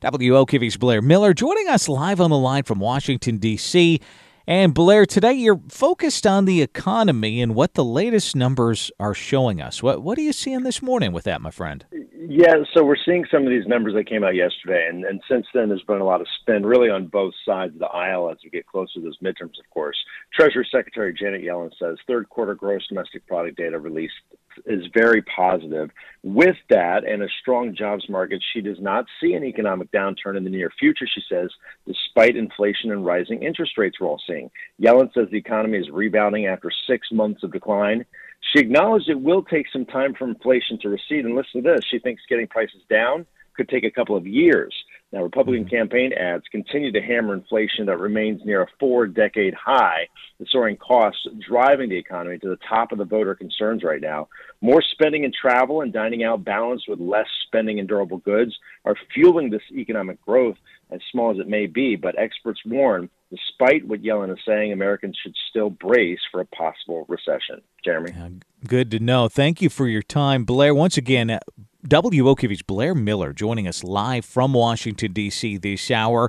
WOKV's Blair Miller joining us live on the line from Washington, D.C. And Blair, today you're focused on the economy and what the latest numbers are showing us. What what are you seeing this morning with that, my friend? Yeah, so we're seeing some of these numbers that came out yesterday, and, and since then there's been a lot of spin really on both sides of the aisle as we get closer to those midterms, of course. Treasury Secretary Janet Yellen says third quarter gross domestic product data released is very positive. With that and a strong jobs market, she does not see an economic downturn in the near future, she says, despite inflation and rising interest rates we're all seeing. Yellen says the economy is rebounding after six months of decline. She acknowledged it will take some time for inflation to recede. And listen to this she thinks getting prices down could take a couple of years. Now, Republican mm-hmm. campaign ads continue to hammer inflation that remains near a four decade high, the soaring costs driving the economy to the top of the voter concerns right now. More spending in travel and dining out, balanced with less spending in durable goods, are fueling this economic growth, as small as it may be. But experts warn despite what Yellen is saying, Americans should still brace for a possible recession. Jeremy? good to know. Thank you for your time, Blair. Once again, WOKV's Blair Miller joining us live from Washington, D.C. this hour.